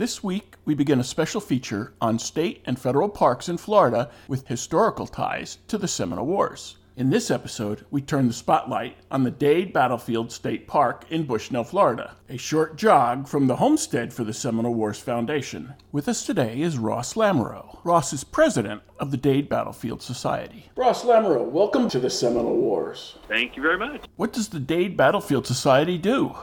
This week, we begin a special feature on state and federal parks in Florida with historical ties to the Seminole Wars. In this episode, we turn the spotlight on the Dade Battlefield State Park in Bushnell, Florida, a short jog from the homestead for the Seminole Wars Foundation. With us today is Ross Lamoureux. Ross is president of the Dade Battlefield Society. Ross Lamoureux, welcome to the Seminole Wars. Thank you very much. What does the Dade Battlefield Society do?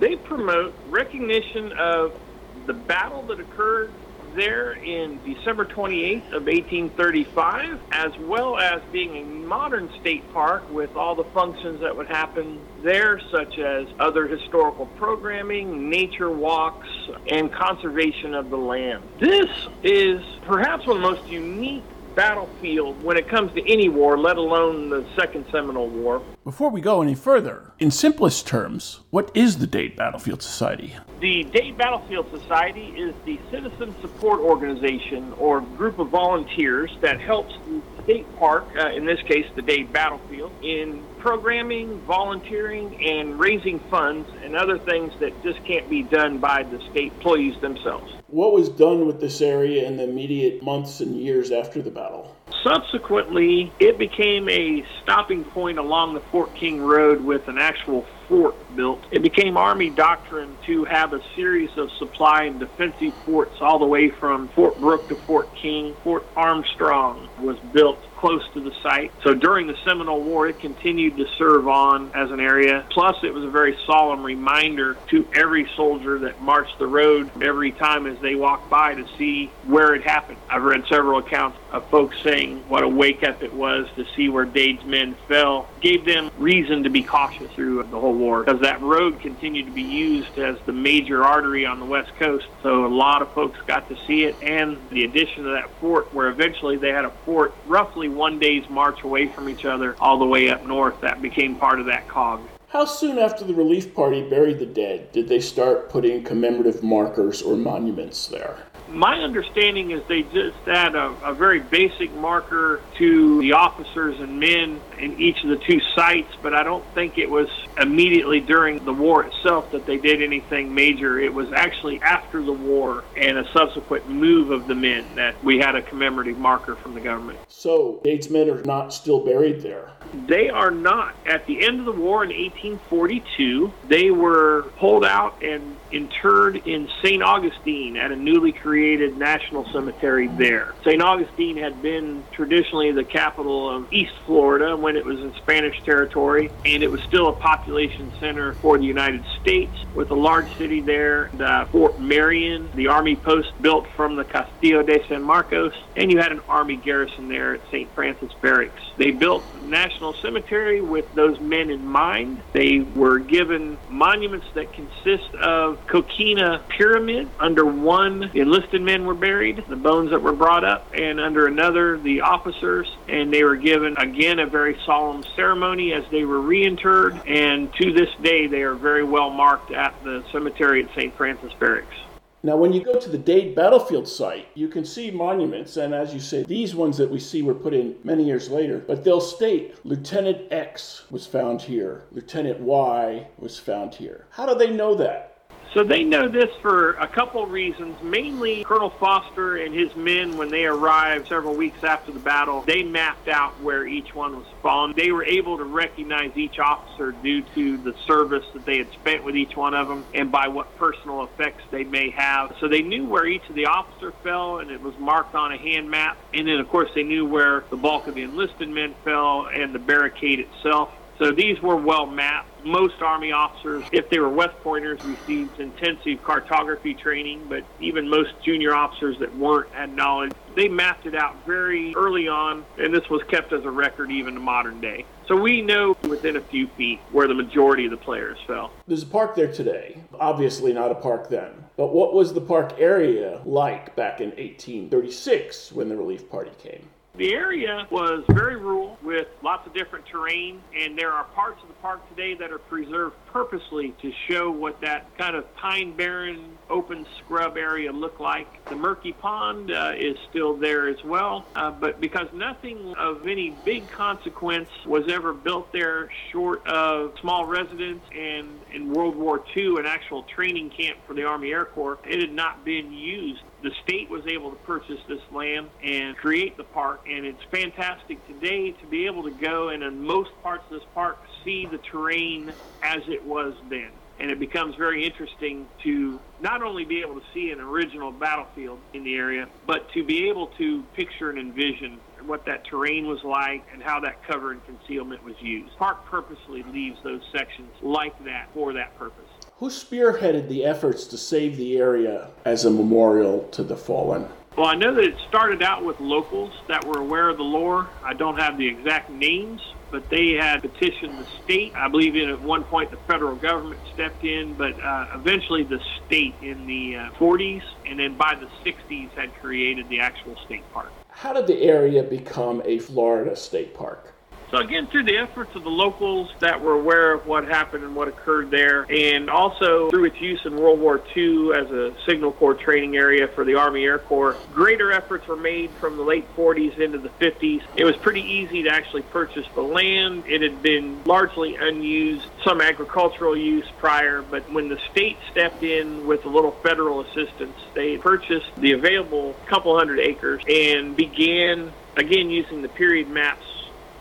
They promote recognition of the battle that occurred there in December 28th of 1835, as well as being a modern state park with all the functions that would happen there, such as other historical programming, nature walks, and conservation of the land. This is perhaps one of the most unique battlefield when it comes to any war, let alone the Second Seminole War. Before we go any further, in simplest terms, what is the Dade Battlefield Society? The Dade Battlefield Society is the citizen support organization or group of volunteers that helps the state park, uh, in this case the Dade Battlefield, in programming, volunteering, and raising funds and other things that just can't be done by the state employees themselves. What was done with this area in the immediate months and years after the battle? Subsequently, it became a stopping point along the Fort King Road with an actual fort built. It became Army doctrine to have a series of supply and defensive forts all the way from Fort Brooke to Fort King. Fort Armstrong was built close to the site. So during the Seminole War, it continued to serve on as an area. Plus, it was a very solemn reminder to every soldier that marched the road every time as they walked by to see where it happened. I've read several accounts of folks saying what a wake up it was to see where Dade's men fell. Gave them reason to be cautious through the whole war because that road continued to be used as the major artery on the west coast. So a lot of folks got to see it and the addition of that fort where eventually they had a fort roughly one day's march away from each other all the way up north. That became part of that cog. How soon after the relief party buried the dead did they start putting commemorative markers or monuments there? My understanding is they just add a, a, very basic marker to the officers and men in each of the two sites, but I don't think it was immediately during the war itself that they did anything major. It was actually after the war and a subsequent move of the men that we had a commemorative marker from the government. So, Dade's men are not still buried there? They are not. At the end of the war in 1842, they were pulled out and interred in St. Augustine at a newly created national cemetery there. St. Augustine had been traditionally the capital of East Florida when it was in Spanish territory, and it was still a population center for the United States with a large city there, the Fort Marion, the army post built from the Castillo de San Marcos, and you had an army garrison there at St. Francis Barracks. They built National Cemetery with those men in mind. They were given monuments that consist of coquina pyramid. Under one, the enlisted men were buried, the bones that were brought up, and under another, the officers. And they were given, again, a very solemn ceremony as they were reinterred. And to this day, they are very well marked at the cemetery at St. Francis Barracks. Now, when you go to the Dade battlefield site, you can see monuments, and as you say, these ones that we see were put in many years later, but they'll state Lieutenant X was found here, Lieutenant Y was found here. How do they know that? So they know this for a couple reasons. Mainly, Colonel Foster and his men, when they arrived several weeks after the battle, they mapped out where each one was spawned. They were able to recognize each officer due to the service that they had spent with each one of them and by what personal effects they may have. So they knew where each of the officer fell, and it was marked on a hand map. And then, of course, they knew where the bulk of the enlisted men fell and the barricade itself. So these were well mapped most Army officers, if they were West Pointers, received intensive cartography training, but even most junior officers that weren't had knowledge. They mapped it out very early on, and this was kept as a record even to modern day. So we know within a few feet where the majority of the players fell. There's a park there today. Obviously, not a park then. But what was the park area like back in 1836 when the relief party came? The area was very rural with lots of different terrain, and there are parts of the park today that are preserved purposely to show what that kind of pine barren open scrub area looked like. The murky pond uh, is still there as well, uh, but because nothing of any big consequence was ever built there short of small residence and in World War II an actual training camp for the Army Air Corps, it had not been used the state able to purchase this land and create the park and it's fantastic today to be able to go and in most parts of this park see the terrain as it was then and it becomes very interesting to not only be able to see an original battlefield in the area but to be able to picture and envision what that terrain was like and how that cover and concealment was used. Park purposely leaves those sections like that for that purpose. Who spearheaded the efforts to save the area as a memorial to the fallen? Well, I know that it started out with locals that were aware of the lore. I don't have the exact names, but they had petitioned the state. I believe in at one point the federal government stepped in, but uh, eventually the state in the uh, 40s and then by the 60s had created the actual state park. How did the area become a Florida state park? So again, through the efforts of the locals that were aware of what happened and what occurred there, and also through its use in World War II as a signal corps training area for the Army Air Corps, greater efforts were made from the late 40s into the 50s. It was pretty easy to actually purchase the land. It had been largely unused, some agricultural use prior, but when the state stepped in with a little federal assistance, they purchased the available couple hundred acres and began again using the period maps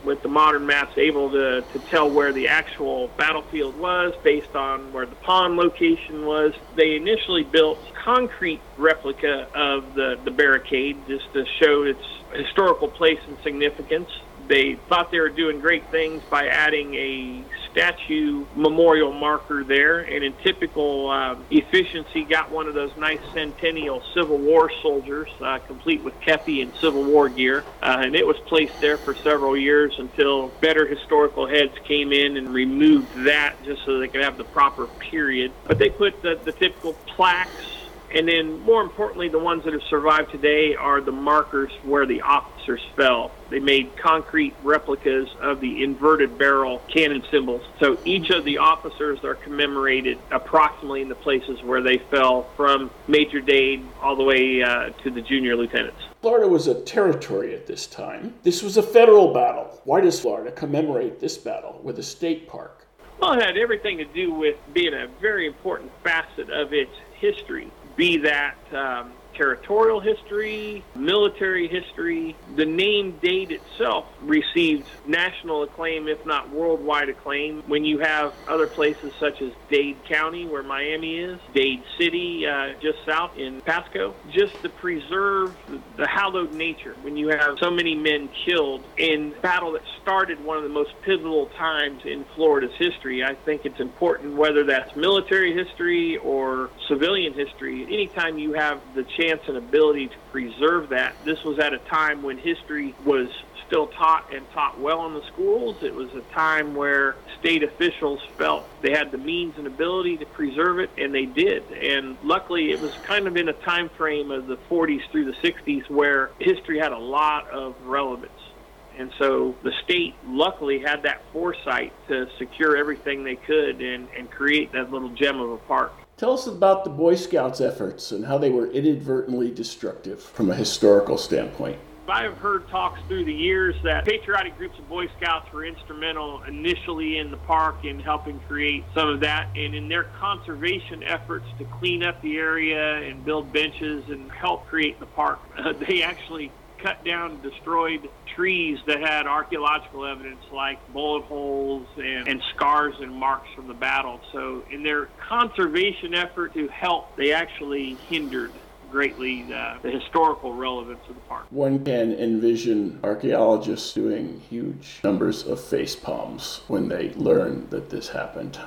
with the modern maps able to, to tell where the actual battlefield was based on where the pond location was. They initially built concrete replica of the, the barricade just to show its historical place and significance. They thought they were doing great things by adding a statue memorial marker there, and in typical uh, efficiency, got one of those nice Centennial Civil War soldiers, uh, complete with kepi and Civil War gear, uh, and it was placed there for several years until better historical heads came in and removed that just so they could have the proper period. But they put the, the typical plaques and then, more importantly, the ones that have survived today are the markers where the officers fell. They made concrete replicas of the inverted barrel cannon symbols. So each of the officers are commemorated approximately in the places where they fell from Major Dade all the way uh, to the junior lieutenants. Florida was a territory at this time. This was a federal battle. Why does Florida commemorate this battle with a state park? Well, it had everything to do with being a very important facet of its history be that um, territorial history, military history. The name Dade itself received national acclaim, if not worldwide acclaim, when you have other places such as Dade County, where Miami is, Dade City, uh, just south in Pasco, just to preserve the hallowed nature when you have so many men killed in battle that started one of the most pivotal times in Florida's history. I think it's important, whether that's military history or civilian history, anytime you have the chance and ability to preserve that. This was at a time when history was still taught and taught well in the schools. It was a time where state officials felt they had the means and ability to preserve it, and they did. And luckily, it was kind of in a time frame of the 40s through the 60s where history had a lot of relevance. And so the state luckily had that foresight to secure everything they could and, and create that little gem of a park. Tell us about the Boy Scouts' efforts and how they were inadvertently destructive from a historical standpoint. I have heard talks through the years that patriotic groups of Boy Scouts were instrumental initially in the park in helping create some of that, and in their conservation efforts to clean up the area and build benches and help create the park. They actually cut down destroyed trees that had archaeological evidence like bullet holes and, and scars and marks from the battle. So, in their conservation effort to help, they actually hindered greatly the, the historical relevance of the park. One can envision archaeologists doing huge numbers of face palms when they learn that this happened.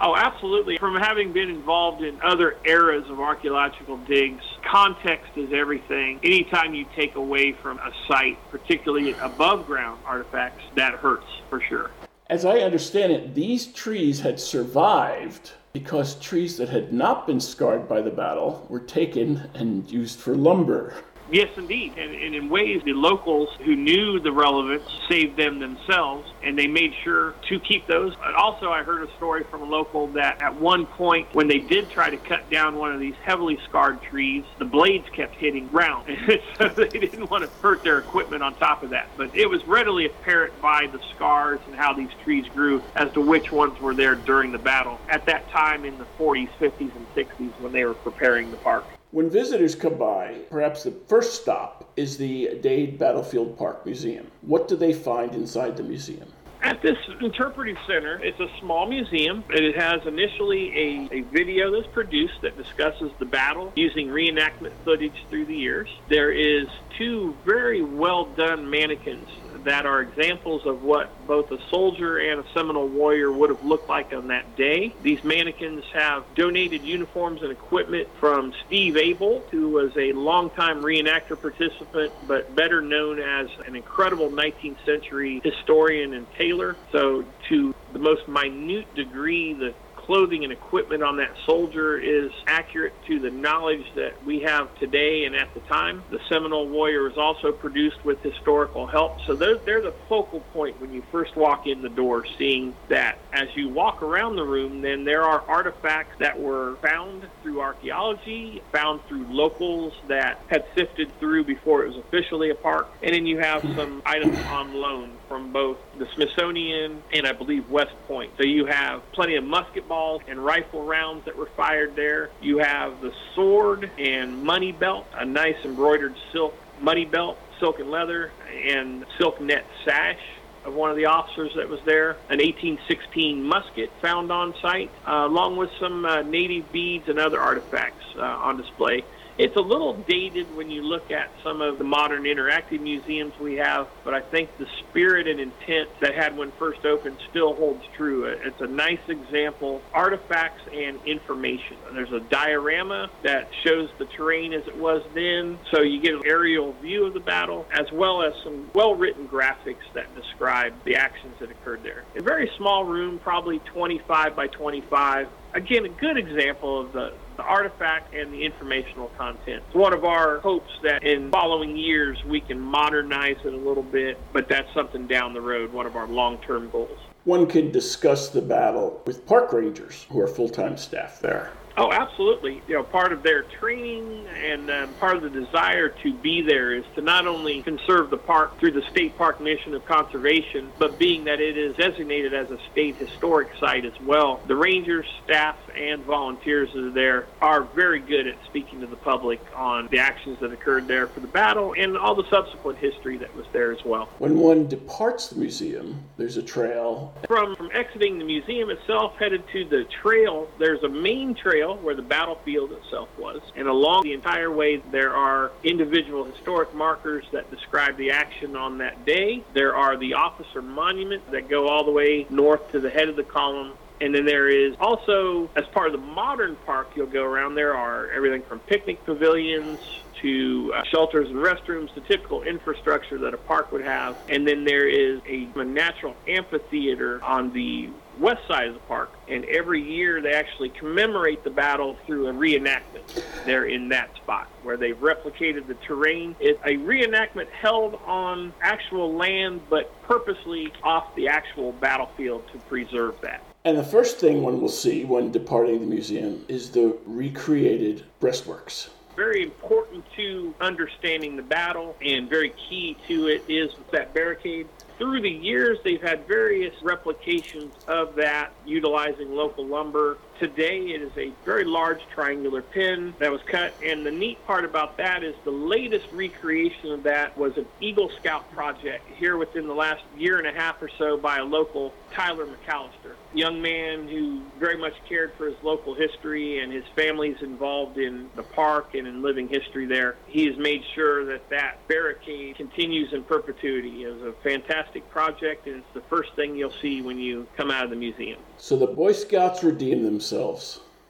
Oh, absolutely. From having been involved in other eras of archaeological digs, context is everything. Anytime you take away from a site, particularly above ground artifacts, that hurts for sure. As I understand it, these trees had survived because trees that had not been scarred by the battle were taken and used for lumber. Yes, indeed. And, and, in ways, the locals who knew the relevance saved them themselves, and they made sure to keep those. Also, I heard a story from a local that at one point, when they did try to cut down one of these heavily scarred trees, the blades kept hitting ground. so they didn't want to hurt their equipment on top of that. But it was readily apparent by the scars and how these trees grew as to which ones were there during the battle at that time in the 40s, 50s, and 60s when they were preparing the park. When visitors come by, perhaps the first stop is the Dade Battlefield Park Museum. What do they find inside the museum? At this interpretive center, it's a small museum. It has initially a, a video that's produced that discusses the battle using reenactment footage through the years. There is two very well done mannequins that are examples of what both a soldier and a Seminole warrior would have looked like on that day. These mannequins have donated uniforms and equipment from Steve Abel, who was a longtime reenactor participant, but better known as an incredible 19th century historian and tailor. So, to the most minute degree, the clothing and equipment on that soldier is accurate to the knowledge that we have today and at the time. The Seminole Warrior is also produced with historical help. So they're, they're the focal point when you first walk in the door, seeing that. As you walk around the room, then there are artifacts that were found through archaeology, found through locals that had sifted through before it was officially a park. And then you have some items on loan from both the Smithsonian and I believe West Point. So you have plenty of musket balls and rifle rounds that were fired there. You have the sword and money belt, a nice embroidered silk money belt, silk and leather, and silk net sash of one of the officers that was there, an 1816 musket found on site, uh, along with some uh, native beads and other artifacts uh, on display. It's a little dated when you look at some of the modern interactive museums we have, but I think the spirit and intent that had when first opened still holds true. It's a nice example, artifacts and information. There's a diorama that shows the terrain as it was then, so you get an aerial view of the battle, as well as some well-written graphics that describe the actions that occurred there. A very small room, probably 25 by 25. Again, a good example of the the artifact and the informational content. It's one of our hopes that in following years we can modernize it a little bit, but that's something down the road, one of our long term goals. One could discuss the battle with park rangers who are full time staff there. Oh, absolutely. You know, part of their training and um, part of the desire to be there is to not only conserve the park through the state park mission of conservation, but being that it is designated as a state historic site as well. The rangers, staff, and volunteers that are there are very good at speaking to the public on the actions that occurred there for the battle and all the subsequent history that was there as well. When one departs the museum, there's a trail. From from exiting the museum itself, headed to the trail, there's a main trail trail where the battlefield itself was. And along the entire way, there are individual historic markers that describe the action on that day. There are the officer monuments that go all the way north to the head of the column and then there is also, as part of the modern park, you'll go around. There are everything from picnic pavilions to uh, shelters and restrooms, the typical infrastructure that a park would have. And then there is a, a natural amphitheater on the west side of the park. And every year they actually commemorate the battle through a reenactment there in that spot where they've replicated the terrain. It's a reenactment held on actual land, but purposely off the actual battlefield to preserve that. And the first thing one will see when departing the museum is the recreated breastworks very important to understanding the battle and very key to it is that barricade through the years, they've had various replications of that, utilizing local lumber. Today it is a very large triangular pin that was cut, and the neat part about that is the latest recreation of that was an Eagle Scout project here within the last year and a half or so by a local Tyler McAllister, young man who very much cared for his local history and his family's involved in the park and in living history there. He has made sure that that barricade continues in perpetuity. It was a fantastic project, and it's the first thing you'll see when you come out of the museum. So the Boy Scouts redeem themselves.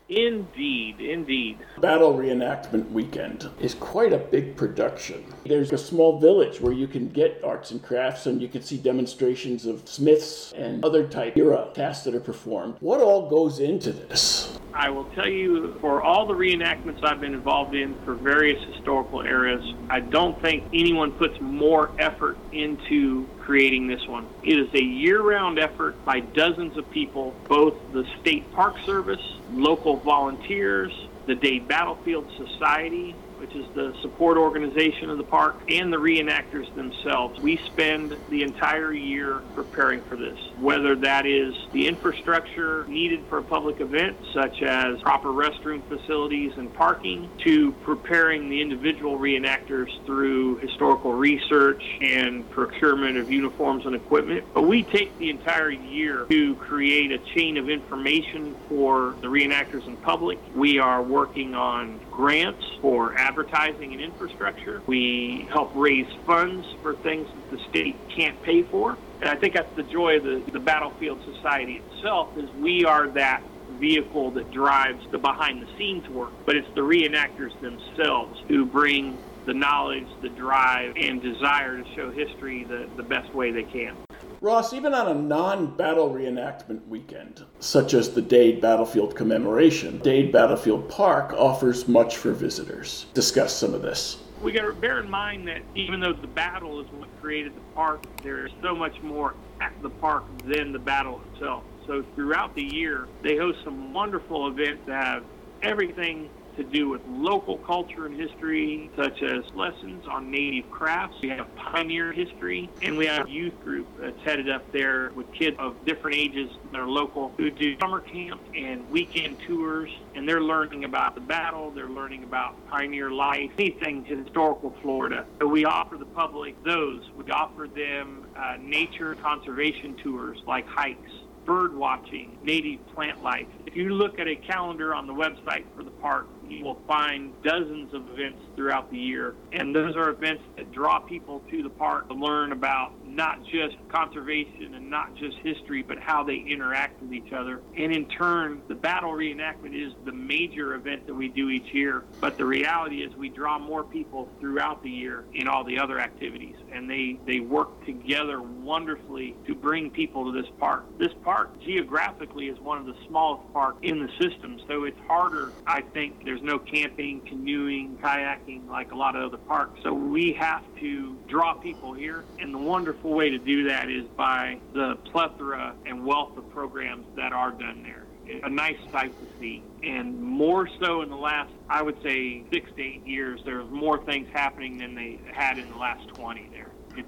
Indeed, indeed. Battle Reenactment Weekend is quite a big production. There's a small village where you can get arts and crafts and you can see demonstrations of smiths and other type era casts that are performed. What all goes into this? I will tell you, for all the reenactments I've been involved in for various historical eras, I don't think anyone puts more effort into creating this one. It is a year round effort by dozens of people, both the State Park Service, local volunteers, the Dade Battlefield Society, which is the support organization of the park, and the reenactors themselves. We spend the entire year preparing for this, whether that is the infrastructure needed for a public event, such as proper restroom facilities and parking, to preparing the individual reenactors through historical research and procurement of uniforms and equipment. But we take the entire year to create a chain of information for the reenactors and public. We are working on grants for advertising and infrastructure. We help raise funds for things that the state can't pay for. And I think that's the joy of the, the Battlefield Society itself is we are that vehicle that drives the behind the scenes work, but it's the reenactors themselves who bring the knowledge, the drive, and desire to show history the, the best way they can. Ross, even on a non battle reenactment weekend, such as the Dade Battlefield Commemoration, Dade Battlefield Park offers much for visitors. Discuss some of this. We got to bear in mind that even though the battle is what created the park, there is so much more at the park than the battle itself. So throughout the year, they host some wonderful events that have everything to do with local culture and history, such as lessons on native crafts. We have pioneer history, and we have a youth group that's headed up there with kids of different ages that are local who do summer camp and weekend tours, and they're learning about the battle, they're learning about pioneer life, anything in historical Florida. So we offer the public those. We offer them uh, nature conservation tours like hikes bird watching, native plant life. If you look at a calendar on the website for the park, you will find dozens of events throughout the year. And those are events that draw people to the park to learn about not just conservation and not just history, but how they interact with each other. And in turn, the battle reenactment is the major event that we do each year. But the reality is we draw more people throughout the year in all the other activities. And they, they work together wonderfully to bring people to this park. This park geographically is one of the smallest parks in the system. So it's harder, I think, there's no camping, canoeing, kayaking like a lot of other parks. So we have to draw people here. And the wonderful way to do that is by the plethora and wealth of programs that are done there. A nice sight to see. And more so in the last, I would say, six to eight years, there's more things happening than they had in the last 20 there It's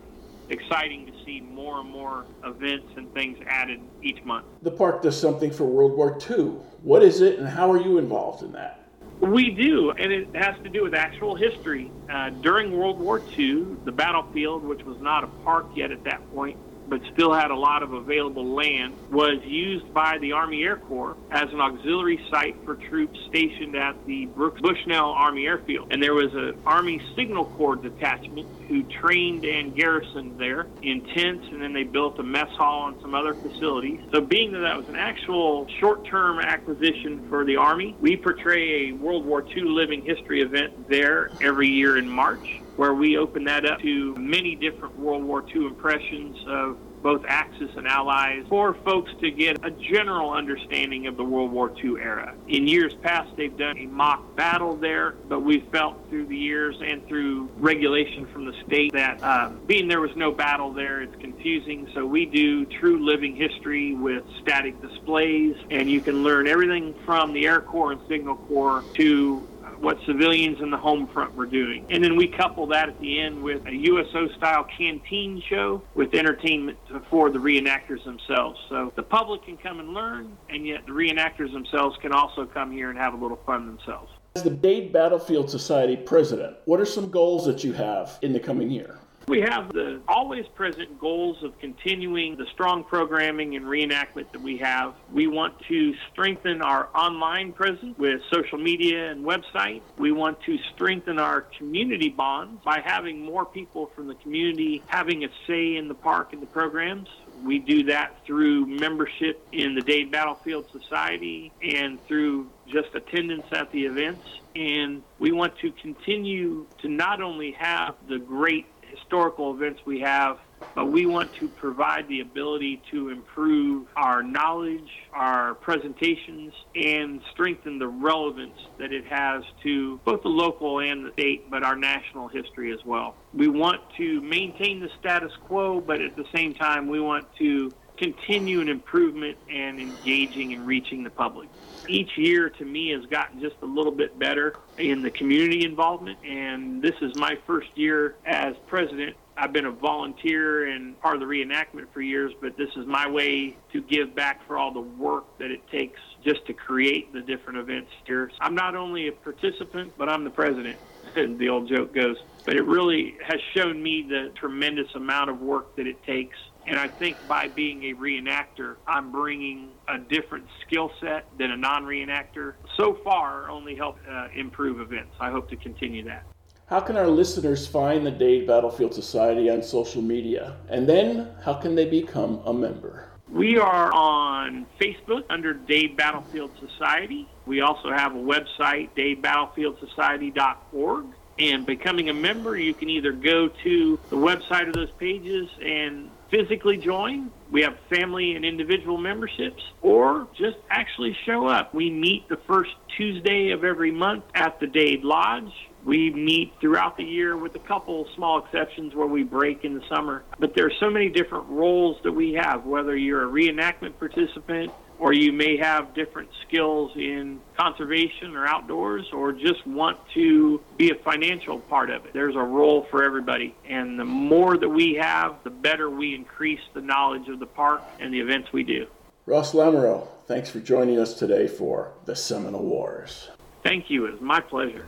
exciting to see more and more events and things added each month. The park does something for World War II. What is it, and how are you involved in that? We do, and it has to do with actual history. Uh, during World War II, the battlefield, which was not a park yet at that point, but still had a lot of available land, was used by the Army Air Corps as an auxiliary site for troops stationed at the Brooks Bushnell Army Airfield. And there was an Army Signal Corps detachment who trained and garrisoned there in tents, and then they built a mess hall and some other facilities. So, being that that was an actual short term acquisition for the Army, we portray a World War II living history event there every year in March where we open that up to many different World War II impressions of both Axis and Allies for folks to get a general understanding of the World War II era. In years past, they've done a mock battle there, but we felt through the years and through regulation from the state that uh, being there was no battle there, it's confusing. So we do true living history with static displays, and you can learn everything from the Air Corps and Signal Corps to what civilians in the home front were doing. And then we couple that at the end with a USO style canteen show with entertainment for the reenactors themselves. So the public can come and learn, and yet the reenactors themselves can also come here and have a little fun themselves. As the Dade Battlefield Society president, what are some goals that you have in the coming year? We have the always present goals of continuing the strong programming and reenactment that we have. We want to strengthen our online presence with social media and website. We want to strengthen our community bonds by having more people from the community having a say in the park and the programs. We do that through membership in the Dade Battlefield Society and through just attendance at the events. And we want to continue to not only have the great historical events we have, but we want to provide the ability to improve our knowledge, our presentations, and strengthen the relevance that it has to both the local and the state, but our national history as well. We want to maintain the status quo, but at the same time, we want to continue an improvement and engaging and reaching the public. Each year to me has gotten just a little bit better in the community involvement, and this is my first year as president. I've been a volunteer and part of the reenactment for years, but this is my way to give back for all the work that it takes just to create the different events here. I'm not only a participant, but I'm the president, the old joke goes. But it really has shown me the tremendous amount of work that it takes and I think by being a reenactor, I'm bringing a different skill set than a non reenactor. So far, only helped uh, improve events. I hope to continue that. How can our listeners find the Dade Battlefield Society on social media? And then, how can they become a member? We are on Facebook under Dade Battlefield Society. We also have a website, dadebattlefieldssociety.org. And becoming a member, you can either go to the website of those pages and physically join. We have family and individual memberships, or just actually show up. We meet the first Tuesday of every month at the Dade Lodge. We meet throughout the year with a couple small exceptions where we break in the summer. But there are so many different roles that we have, whether you're a reenactment participant, or you may have different skills in conservation or outdoors, or just want to be a financial part of it. There's a role for everybody. And the more that we have, the better we increase the knowledge of the park and the events we do. Ross Lamoureux, thanks for joining us today for the Seminole Wars. Thank you. It was my pleasure.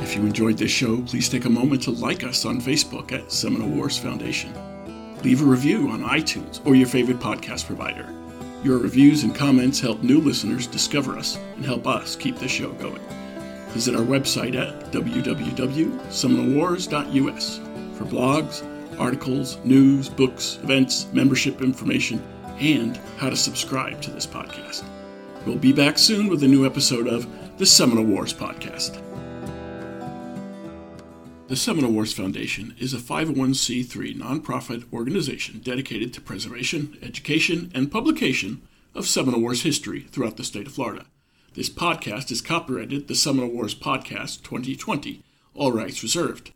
If you enjoyed this show, please take a moment to like us on Facebook at Seminole Wars Foundation leave a review on iTunes or your favorite podcast provider. Your reviews and comments help new listeners discover us and help us keep the show going. Visit our website at www.seminolewars.us for blogs, articles, news, books, events, membership information, and how to subscribe to this podcast. We'll be back soon with a new episode of the Seminole Wars Podcast. The Seminole Wars Foundation is a 501c3 nonprofit organization dedicated to preservation, education, and publication of Seminole Wars history throughout the state of Florida. This podcast is copyrighted the Seminole Wars Podcast 2020, all rights reserved.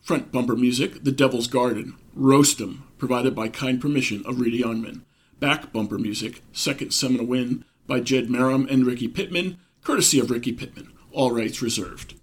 Front bumper music, The Devil's Garden, Roast 'em, provided by kind permission of Reedy Unman. Back bumper music, Second Seminole Win, by Jed Marum and Ricky Pittman, courtesy of Ricky Pittman, all rights reserved.